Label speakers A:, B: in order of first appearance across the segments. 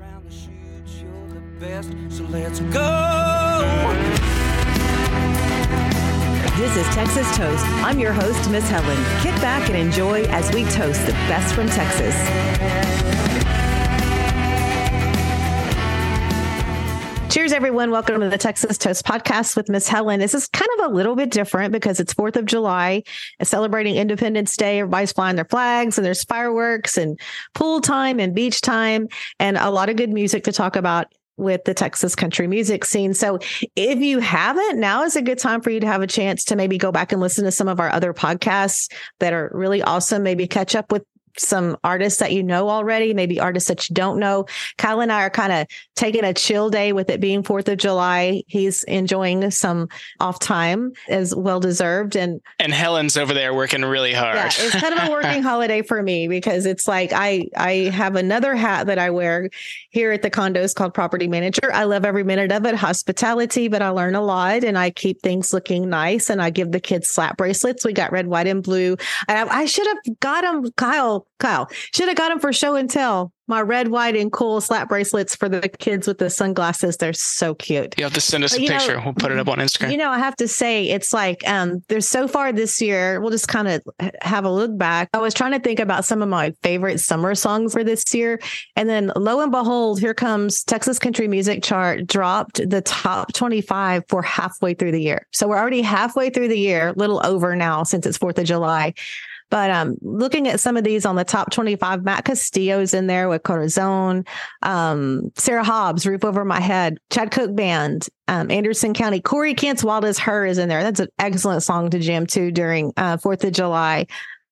A: Around the you're the best, so let's go.
B: This is Texas Toast. I'm your host, Miss Helen. Kick back and enjoy as we toast the best from Texas. Everyone. Welcome to the Texas Toast podcast with Miss Helen. This is kind of a little bit different because it's 4th of July, celebrating Independence Day. Everybody's flying their flags and there's fireworks and pool time and beach time and a lot of good music to talk about with the Texas country music scene. So if you haven't, now is a good time for you to have a chance to maybe go back and listen to some of our other podcasts that are really awesome. Maybe catch up with some artists that you know already, maybe artists that you don't know. Kyle and I are kind of taking a chill day with it being 4th of July. He's enjoying some off time as well deserved. And
C: and Helen's over there working really hard.
B: Yeah, it's kind of a working holiday for me because it's like I I have another hat that I wear here at the condos called property manager. I love every minute of it, hospitality, but I learn a lot and I keep things looking nice and I give the kids slap bracelets. We got red, white, and blue. I, I should have got them, Kyle Kyle. Should have got them for show and tell. My red, white, and cool slap bracelets for the kids with the sunglasses. They're so cute.
C: You have to send us a picture. Know, we'll put it up on Instagram.
B: You know, I have to say, it's like um, there's so far this year. We'll just kind of have a look back. I was trying to think about some of my favorite summer songs for this year, and then lo and behold, here comes Texas Country Music Chart dropped the top 25 for halfway through the year. So we're already halfway through the year, a little over now since it's Fourth of July. But um, looking at some of these on the top 25, Matt Castillo's in there with Corazon, um, Sarah Hobbs, Roof Over My Head, Chad Cooke Band, um, Anderson County, Corey Kent's Wild as Her is in there. That's an excellent song to jam to during uh, 4th of July.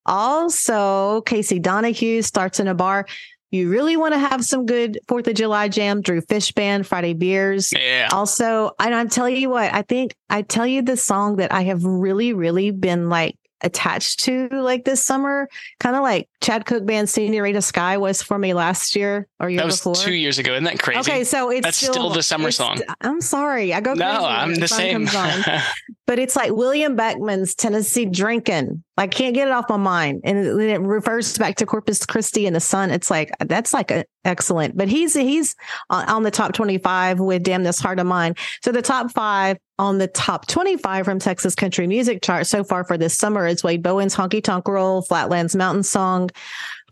B: Also, Casey Donahew starts in a bar. You really want to have some good Fourth of July jam, Drew Fish Band, Friday Beers.
C: Yeah.
B: Also, and I'm telling you what, I think I tell you the song that I have really, really been like attached to like this summer, kind of like Chad Cooke Band Senorita Sky was for me last year or year
C: that was
B: before.
C: Two years ago. Isn't that crazy?
B: Okay, so it's
C: That's
B: still,
C: still the summer song.
B: I'm sorry. I go
C: No, I'm the same.
B: but it's like William Beckmann's Tennessee Drinking. I can't get it off my mind. And it, it refers back to Corpus Christi and the sun. It's like, that's like a, excellent. But he's, he's on, on the top 25 with Damn This Heart of Mine. So the top five on the top 25 from Texas country music chart so far for this summer is Wade Bowen's Honky Tonk Roll, Flatlands Mountain Song,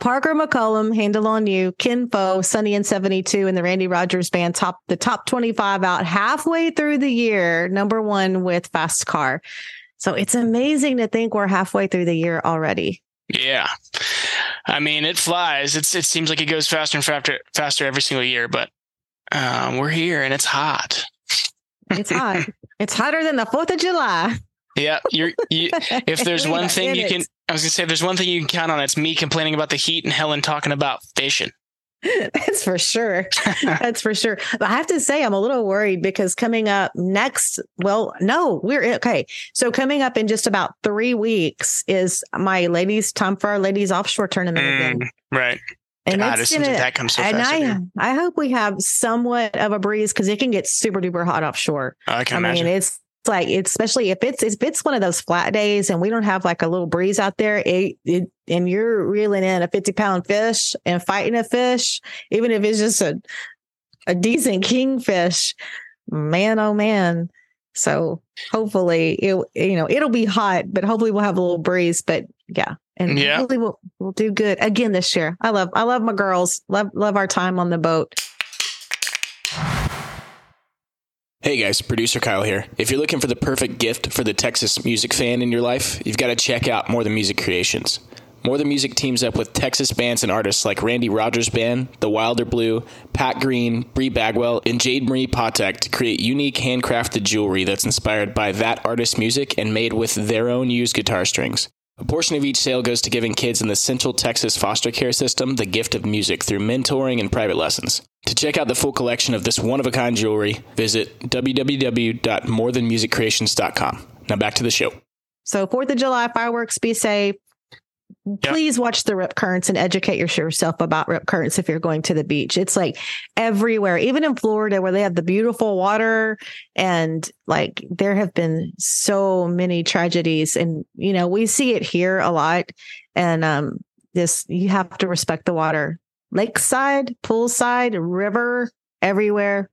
B: Parker McCollum, Handle on You, Kin Foke, Sunny and 72, and the Randy Rogers Band top the top 25 out halfway through the year, number one with Fast Car. So it's amazing to think we're halfway through the year already.
C: yeah. I mean, it flies. It's it seems like it goes faster and faster faster every single year, but um, we're here and it's hot.
B: It's hot. it's hotter than the 4th of July.
C: Yeah, you're. You, if there's one thing
B: in
C: you can, I was gonna say, if there's one thing you can count on, it's me complaining about the heat and Helen talking about fishing.
B: That's for sure. That's for sure. But I have to say, I'm a little worried because coming up next, well, no, we're okay. So coming up in just about three weeks is my ladies' time for our ladies offshore tournament again.
C: Mm, right.
B: And
C: God,
B: it's gonna,
C: that comes so
B: and
C: fast.
B: I. I hope we have somewhat of a breeze because it can get super duper hot offshore.
C: I can
B: I
C: imagine.
B: mean, it's like especially if it's if it's one of those flat days and we don't have like a little breeze out there, it, it and you're reeling in a 50 pound fish and fighting a fish, even if it's just a a decent kingfish, man, oh man. So hopefully it you know it'll be hot, but hopefully we'll have a little breeze. But yeah. And
C: Yeah.
B: hopefully we'll we'll do good again this year. I love I love my girls. Love love our time on the boat.
D: Hey guys, producer Kyle here. If you're looking for the perfect gift for the Texas music fan in your life, you've got to check out More Than Music Creations. More Than Music teams up with Texas bands and artists like Randy Rogers Band, The Wilder Blue, Pat Green, Bree Bagwell, and Jade Marie Potek to create unique handcrafted jewelry that's inspired by that artist's music and made with their own used guitar strings. A portion of each sale goes to giving kids in the Central Texas foster care system the gift of music through mentoring and private lessons. To check out the full collection of this one of a kind jewelry, visit www.morethanmusiccreations.com. Now back to the show.
B: So Fourth of July fireworks, be safe. Please watch the rip currents and educate yourself about rip currents if you're going to the beach. It's like everywhere, even in Florida where they have the beautiful water and like there have been so many tragedies and you know, we see it here a lot and um this you have to respect the water. lakeside, poolside, river, everywhere.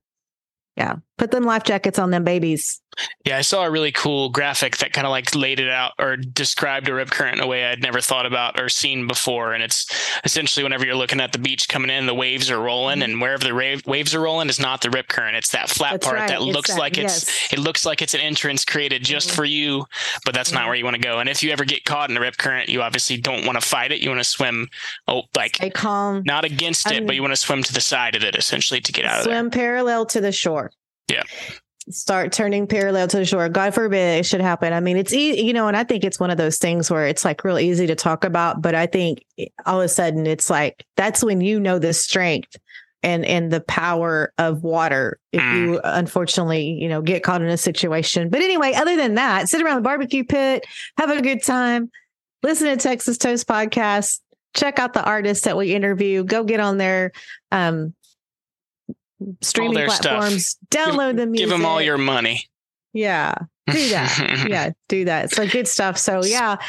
B: Yeah. Put them life jackets on them babies.
C: Yeah, I saw a really cool graphic that kind of like laid it out or described a rip current in a way I'd never thought about or seen before. And it's essentially whenever you're looking at the beach coming in, the waves are rolling,
B: Mm-hmm.
C: and wherever the ra- waves are rolling is not the rip current. It's that flat
B: That's
C: part
B: right.
C: that
B: It's
C: looks
B: that-
C: like it's
B: yes.
C: it looks like it's an entrance created just
B: Mhm.
C: for you, but that's not
B: Mhm.
C: where you want to go. And if you ever get caught in a rip current, you obviously don't want to fight it. You want to swim, oh, like
B: Stay calm.
C: not against it, but you want to swim to the side of it essentially to get out of it.
B: Swim parallel to the shore.
C: Yeah.
B: Start turning parallel to the shore. God forbid it should happen. I mean, it's easy, you know, and I think it's one of those things where it's like real easy to talk about, but I think all of a sudden it's like that's when you know the strength and and the power of water if
C: Mm.
B: you unfortunately, you know, get caught in a situation. But anyway, other than that, sit around the barbecue pit, have a good time, listen to Texas Toast podcast, check out the artists that we interview, go get on their um streaming
C: their stuff.
B: platforms, download the music.
C: Give them all your money.
B: Yeah. Do that. yeah, do that. So good stuff. So yeah,
C: I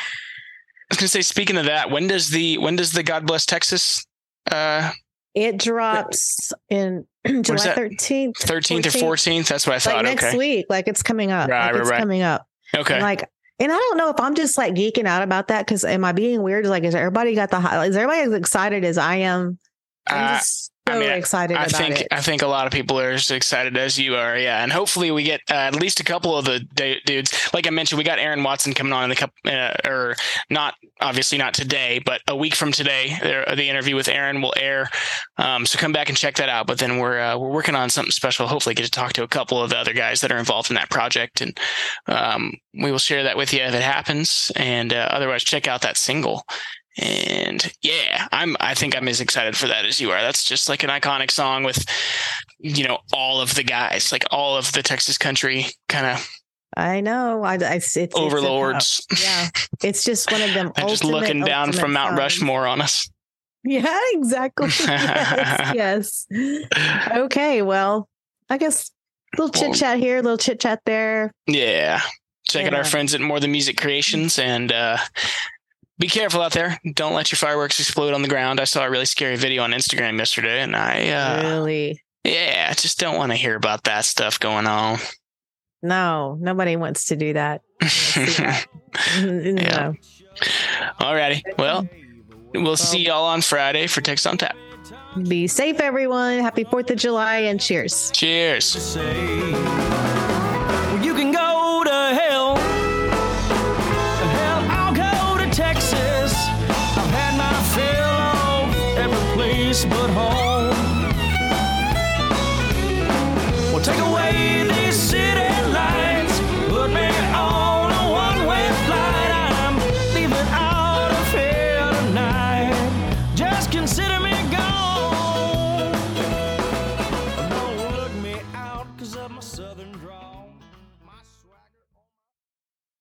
C: was gonna say, speaking of that, when does the when does the God Bless Texas uh
B: it drops in July thirteenth,
C: thirteenth or
B: 14th?
C: fourteenth? That's what I thought.
B: like next
C: okay.
B: week. Like it's coming up.
C: Right,
B: like
C: right,
B: it's
C: right.
B: coming up.
C: Okay.
B: And like, and I don't know if I'm just like geeking out about that because am I being weird? Like, is everybody got the high? Is everybody as excited as I am?
C: Uh,
B: just
C: I
B: so
C: mean,
B: excited
C: I
B: about
C: think
B: it.
C: I think a lot of people are as excited as you are, yeah. And hopefully we get uh, at least a couple of the du- dudes. Like I mentioned, we got Aaron Watson coming on in the cup, uh, or not obviously not today, but a week from today, the interview with Aaron will air. Um, so come back and check that out. But then we're uh, we're working on something special. Hopefully, get to talk to a couple of the other guys that are involved in that project, and um, we will share that with you if it happens. And uh, otherwise, check out that single. And yeah, I'm I think I'm as excited for that as you are. That's just like an iconic song with you know all of the guys, like all of the Texas country kind of
B: I know. I, I it's, it's a-
C: overlords.
B: yeah, it's just one of them.
C: They're just looking down from Mount
B: songs.
C: Rushmore on us.
B: Yeah, exactly. yes, yes. Okay, well, I guess little chit chat here, little chit chat there.
C: Yeah. Check out our friends at More Than Music Creations and uh be careful out there. Don't let your fireworks explode on the ground. I saw a really scary video on Instagram yesterday and I uh
B: really?
C: yeah, I just don't want to hear about that stuff going on.
B: No, nobody wants to do that. see that. no.
C: Alrighty. Well, we'll see y'all on Friday for Text on Tap.
B: Be safe, everyone. Happy Fourth of July, and cheers.
C: Cheers.
A: Place but home. Well, take away this these